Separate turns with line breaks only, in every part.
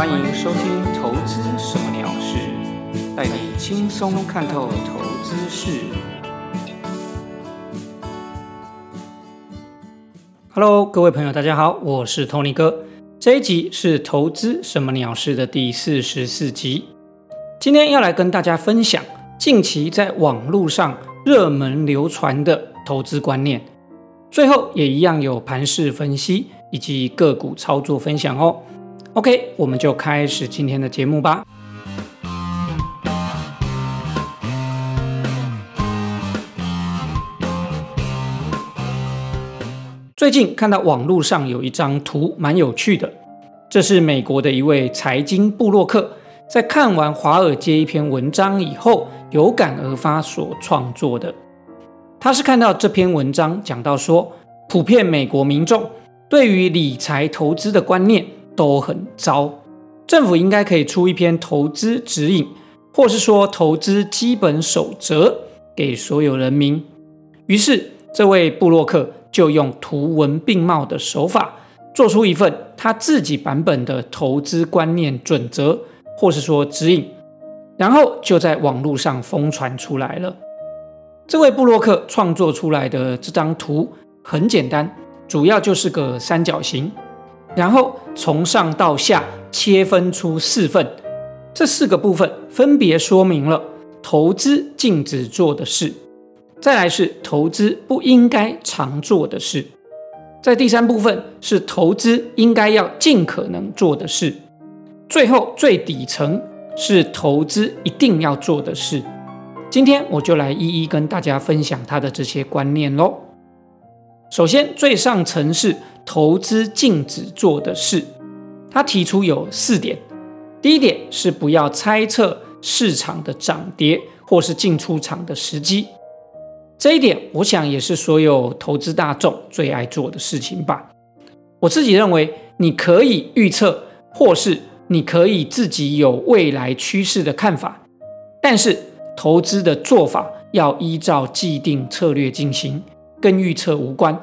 欢迎收听《投资什么鸟事》，带你轻松看透投资事。Hello，各位朋友，大家好，我是 Tony 哥。这一集是《投资什么鸟事》的第四十四集。今天要来跟大家分享近期在网络上热门流传的投资观念，最后也一样有盘势分析以及个股操作分享哦。OK，我们就开始今天的节目吧。最近看到网络上有一张图，蛮有趣的。这是美国的一位财经布洛克，在看完华尔街一篇文章以后，有感而发所创作的。他是看到这篇文章讲到说，普遍美国民众对于理财投资的观念。都很糟，政府应该可以出一篇投资指引，或是说投资基本守则给所有人民。于是，这位布洛克就用图文并茂的手法，做出一份他自己版本的投资观念准则，或是说指引，然后就在网络上疯传出来了。这位布洛克创作出来的这张图很简单，主要就是个三角形。然后从上到下切分出四份，这四个部分分别说明了投资禁止做的事，再来是投资不应该常做的事，在第三部分是投资应该要尽可能做的事，最后最底层是投资一定要做的事。今天我就来一一跟大家分享他的这些观念喽。首先最上层是。投资禁止做的事，他提出有四点。第一点是不要猜测市场的涨跌或是进出场的时机，这一点我想也是所有投资大众最爱做的事情吧。我自己认为，你可以预测或是你可以自己有未来趋势的看法，但是投资的做法要依照既定策略进行，跟预测无关。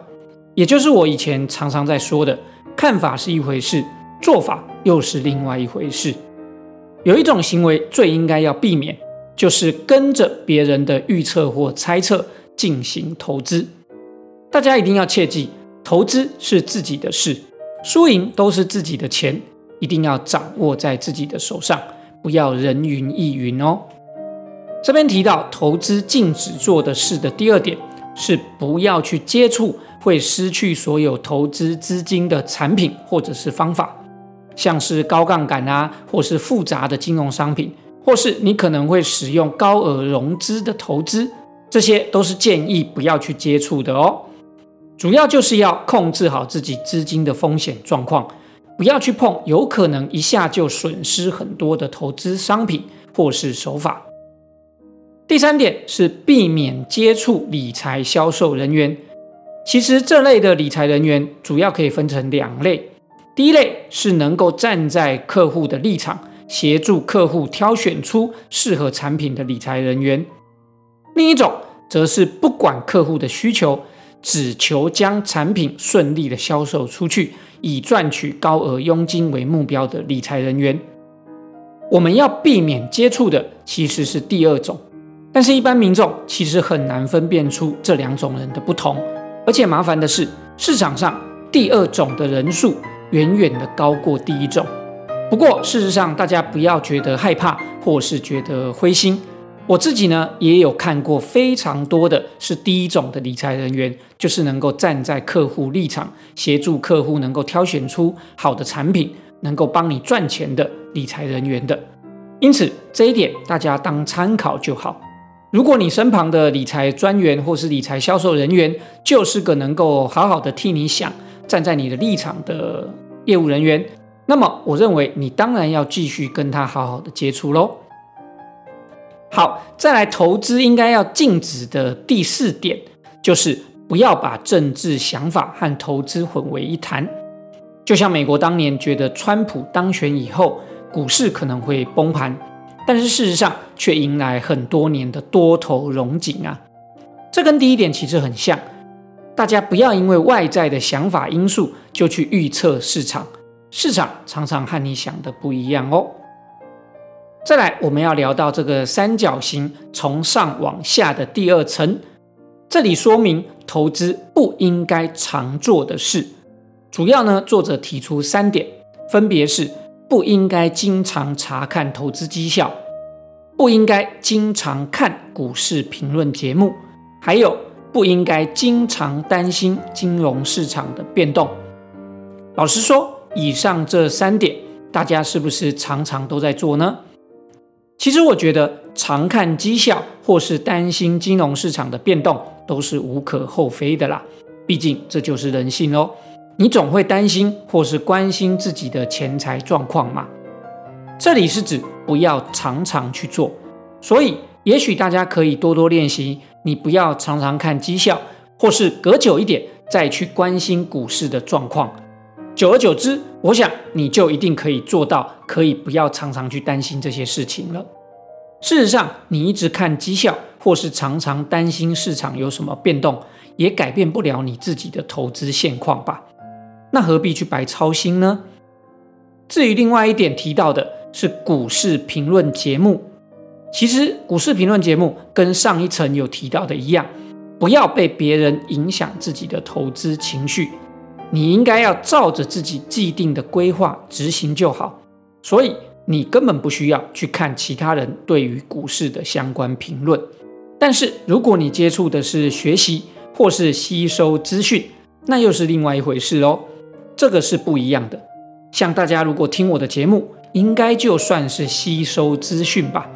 也就是我以前常常在说的，看法是一回事，做法又是另外一回事。有一种行为最应该要避免，就是跟着别人的预测或猜测进行投资。大家一定要切记，投资是自己的事，输赢都是自己的钱，一定要掌握在自己的手上，不要人云亦云哦。这边提到投资禁止做的事的第二点是不要去接触。会失去所有投资资金的产品或者是方法，像是高杠杆啊，或是复杂的金融商品，或是你可能会使用高额融资的投资，这些都是建议不要去接触的哦。主要就是要控制好自己资金的风险状况，不要去碰有可能一下就损失很多的投资商品或是手法。第三点是避免接触理财销售人员。其实这类的理财人员主要可以分成两类，第一类是能够站在客户的立场，协助客户挑选出适合产品的理财人员；另一种则是不管客户的需求，只求将产品顺利的销售出去，以赚取高额佣金为目标的理财人员。我们要避免接触的其实是第二种，但是一般民众其实很难分辨出这两种人的不同。而且麻烦的是，市场上第二种的人数远远的高过第一种。不过，事实上大家不要觉得害怕或是觉得灰心。我自己呢也有看过非常多的是第一种的理财人员，就是能够站在客户立场，协助客户能够挑选出好的产品，能够帮你赚钱的理财人员的。因此，这一点大家当参考就好。如果你身旁的理财专员或是理财销售人员就是个能够好好的替你想、站在你的立场的业务人员，那么我认为你当然要继续跟他好好的接触喽。好，再来投资应该要禁止的第四点，就是不要把政治想法和投资混为一谈。就像美国当年觉得川普当选以后，股市可能会崩盘。但是事实上却迎来很多年的多头融景啊，这跟第一点其实很像。大家不要因为外在的想法因素就去预测市场，市场常常和你想的不一样哦。再来，我们要聊到这个三角形从上往下的第二层，这里说明投资不应该常做的事。主要呢，作者提出三点，分别是不应该经常查看投资绩效，不应该经常看股市评论节目，还有不应该经常担心金融市场的变动。老实说，以上这三点，大家是不是常常都在做呢？其实我觉得，常看绩效或是担心金融市场的变动，都是无可厚非的啦。毕竟这就是人性哦。你总会担心或是关心自己的钱财状况吗？这里是指不要常常去做，所以也许大家可以多多练习。你不要常常看绩效，或是隔久一点再去关心股市的状况。久而久之，我想你就一定可以做到，可以不要常常去担心这些事情了。事实上，你一直看绩效，或是常常担心市场有什么变动，也改变不了你自己的投资现况吧。那何必去白操心呢？至于另外一点提到的是股市评论节目，其实股市评论节目跟上一层有提到的一样，不要被别人影响自己的投资情绪，你应该要照着自己既定的规划执行就好。所以你根本不需要去看其他人对于股市的相关评论。但是如果你接触的是学习或是吸收资讯，那又是另外一回事哦。这个是不一样的。像大家如果听我的节目，应该就算是吸收资讯吧，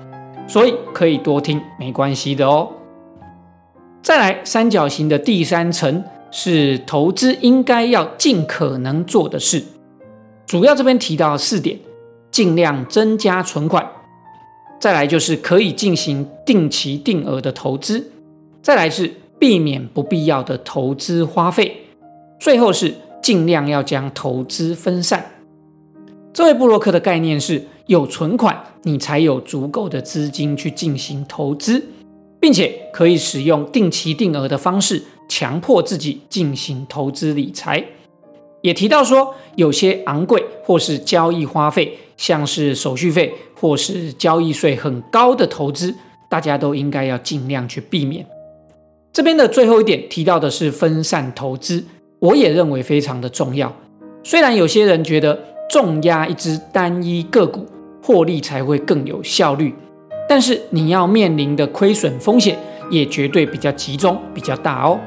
所以可以多听，没关系的哦。再来，三角形的第三层是投资应该要尽可能做的事。主要这边提到四点：尽量增加存款；再来就是可以进行定期定额的投资；再来是避免不必要的投资花费；最后是。尽量要将投资分散。这位布洛克的概念是有存款，你才有足够的资金去进行投资，并且可以使用定期定额的方式强迫自己进行投资理财。也提到说，有些昂贵或是交易花费，像是手续费或是交易税很高的投资，大家都应该要尽量去避免。这边的最后一点提到的是分散投资。我也认为非常的重要。虽然有些人觉得重压一只单一个股获利才会更有效率，但是你要面临的亏损风险也绝对比较集中、比较大哦。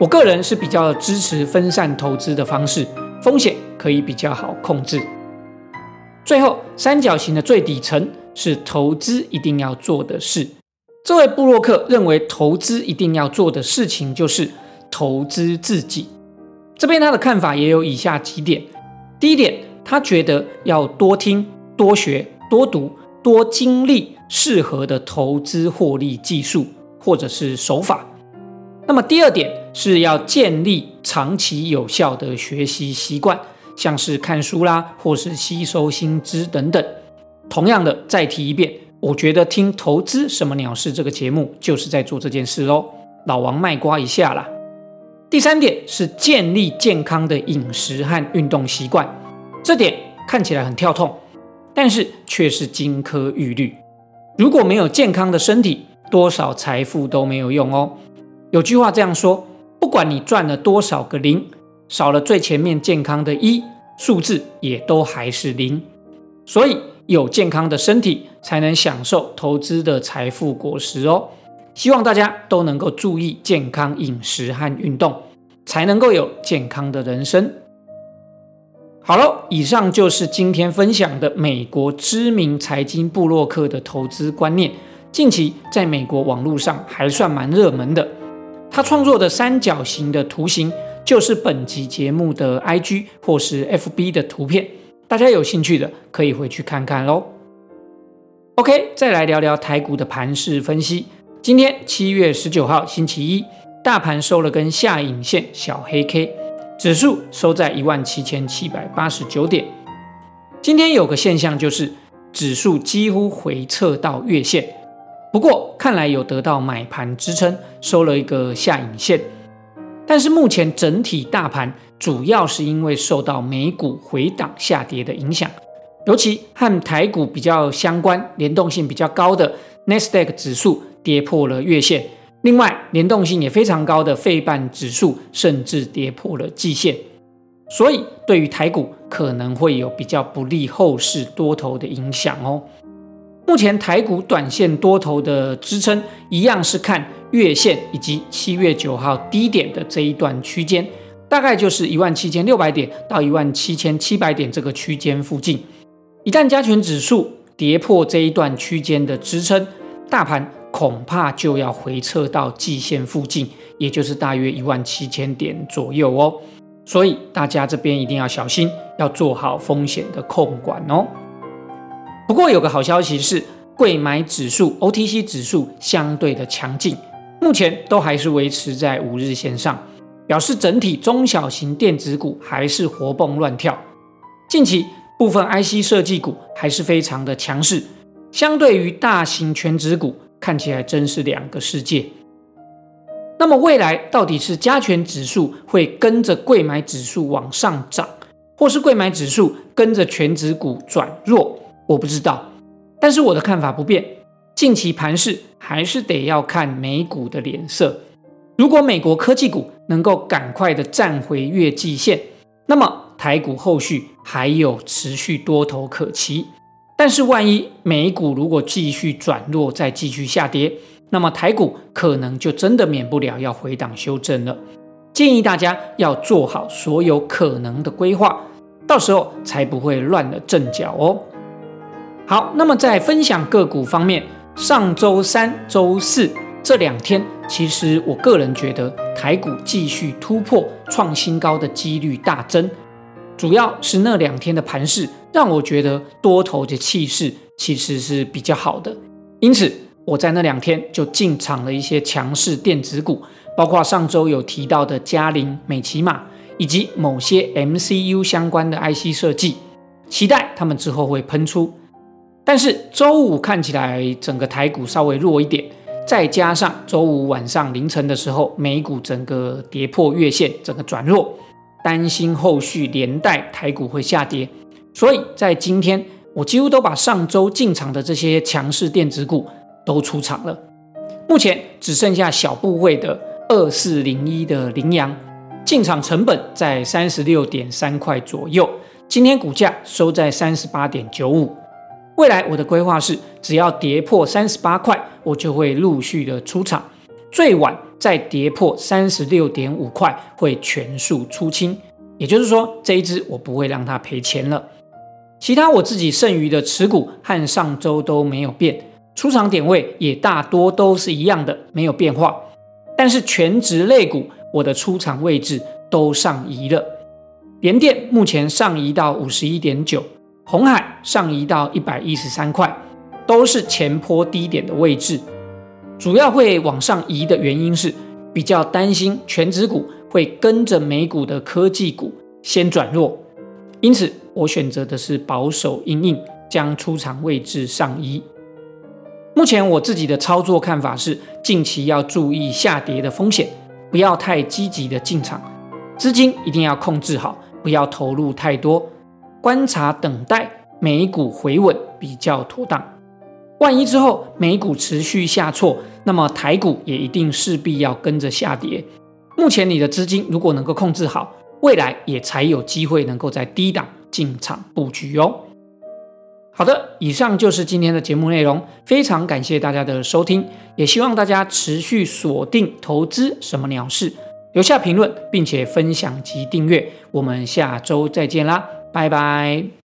我个人是比较支持分散投资的方式，风险可以比较好控制。最后，三角形的最底层是投资一定要做的事。这位布洛克认为，投资一定要做的事情就是投资自己。这边他的看法也有以下几点：第一点，他觉得要多听、多学、多读、多经历适合的投资获利技术或者是手法。那么第二点是要建立长期有效的学习习惯，像是看书啦，或是吸收新知等等。同样的，再提一遍，我觉得听《投资什么鸟事》这个节目就是在做这件事喽。老王卖瓜一下啦。第三点是建立健康的饮食和运动习惯，这点看起来很跳痛，但是却是金科玉律。如果没有健康的身体，多少财富都没有用哦。有句话这样说：不管你赚了多少个零，少了最前面健康的一，数字也都还是零。所以有健康的身体，才能享受投资的财富果实哦。希望大家都能够注意健康饮食和运动，才能够有健康的人生。好了，以上就是今天分享的美国知名财经布洛克的投资观念。近期在美国网络上还算蛮热门的。他创作的三角形的图形就是本集节目的 IG 或是 FB 的图片，大家有兴趣的可以回去看看喽。OK，再来聊聊台股的盘势分析。今天七月十九号星期一，大盘收了根下影线小黑 K，指数收在一万七千七百八十九点。今天有个现象就是指数几乎回撤到月线，不过看来有得到买盘支撑，收了一个下影线。但是目前整体大盘主要是因为受到美股回档下跌的影响，尤其和台股比较相关、联动性比较高的 n e s d a q 指数跌破了月线，另外联动性也非常高的费半指数甚至跌破了季线，所以对于台股可能会有比较不利后市多头的影响哦。目前台股短线多头的支撑一样是看月线以及七月九号低点的这一段区间，大概就是一万七千六百点到一万七千七百点这个区间附近。一旦加权指数跌破这一段区间的支撑，大盘恐怕就要回撤到季线附近，也就是大约一万七千点左右哦。所以大家这边一定要小心，要做好风险的控管哦。不过有个好消息是，贵买指数 OTC 指数相对的强劲，目前都还是维持在五日线上，表示整体中小型电子股还是活蹦乱跳。近期部分 IC 设计股还是非常的强势，相对于大型全指股，看起来真是两个世界。那么未来到底是加权指数会跟着贵买指数往上涨，或是贵买指数跟着全指股转弱？我不知道，但是我的看法不变。近期盘势还是得要看美股的脸色。如果美国科技股能够赶快的站回月季线，那么台股后续还有持续多头可期。但是万一美股如果继续转弱，再继续下跌，那么台股可能就真的免不了要回档修正了。建议大家要做好所有可能的规划，到时候才不会乱了阵脚哦。好，那么在分享个股方面，上周三、周四这两天，其实我个人觉得台股继续突破创新高的几率大增，主要是那两天的盘势让我觉得多头的气势其实是比较好的，因此我在那两天就进场了一些强势电子股，包括上周有提到的嘉陵、美骑马，以及某些 MCU 相关的 IC 设计，期待他们之后会喷出。但是周五看起来整个台股稍微弱一点，再加上周五晚上凌晨的时候美股整个跌破月线，整个转弱，担心后续连带台股会下跌，所以在今天我几乎都把上周进场的这些强势电子股都出场了，目前只剩下小部位的二四零一的羚羊进场成本在三十六点三块左右，今天股价收在三十八点九五。未来我的规划是，只要跌破三十八块，我就会陆续的出场，最晚在跌破三十六点五块会全数出清。也就是说，这一只我不会让它赔钱了。其他我自己剩余的持股和上周都没有变，出场点位也大多都是一样的，没有变化。但是全职类股，我的出场位置都上移了。联电目前上移到五十一点九。红海上移到一百一十三块，都是前坡低点的位置。主要会往上移的原因是比较担心全职股会跟着美股的科技股先转弱，因此我选择的是保守应应，将出场位置上移。目前我自己的操作看法是，近期要注意下跌的风险，不要太积极的进场，资金一定要控制好，不要投入太多。观察等待美股回稳比较妥当。万一之后美股持续下挫，那么台股也一定势必要跟着下跌。目前你的资金如果能够控制好，未来也才有机会能够在低档进场布局哦。好的，以上就是今天的节目内容，非常感谢大家的收听，也希望大家持续锁定投资什么鸟事，留下评论并且分享及订阅。我们下周再见啦！拜拜。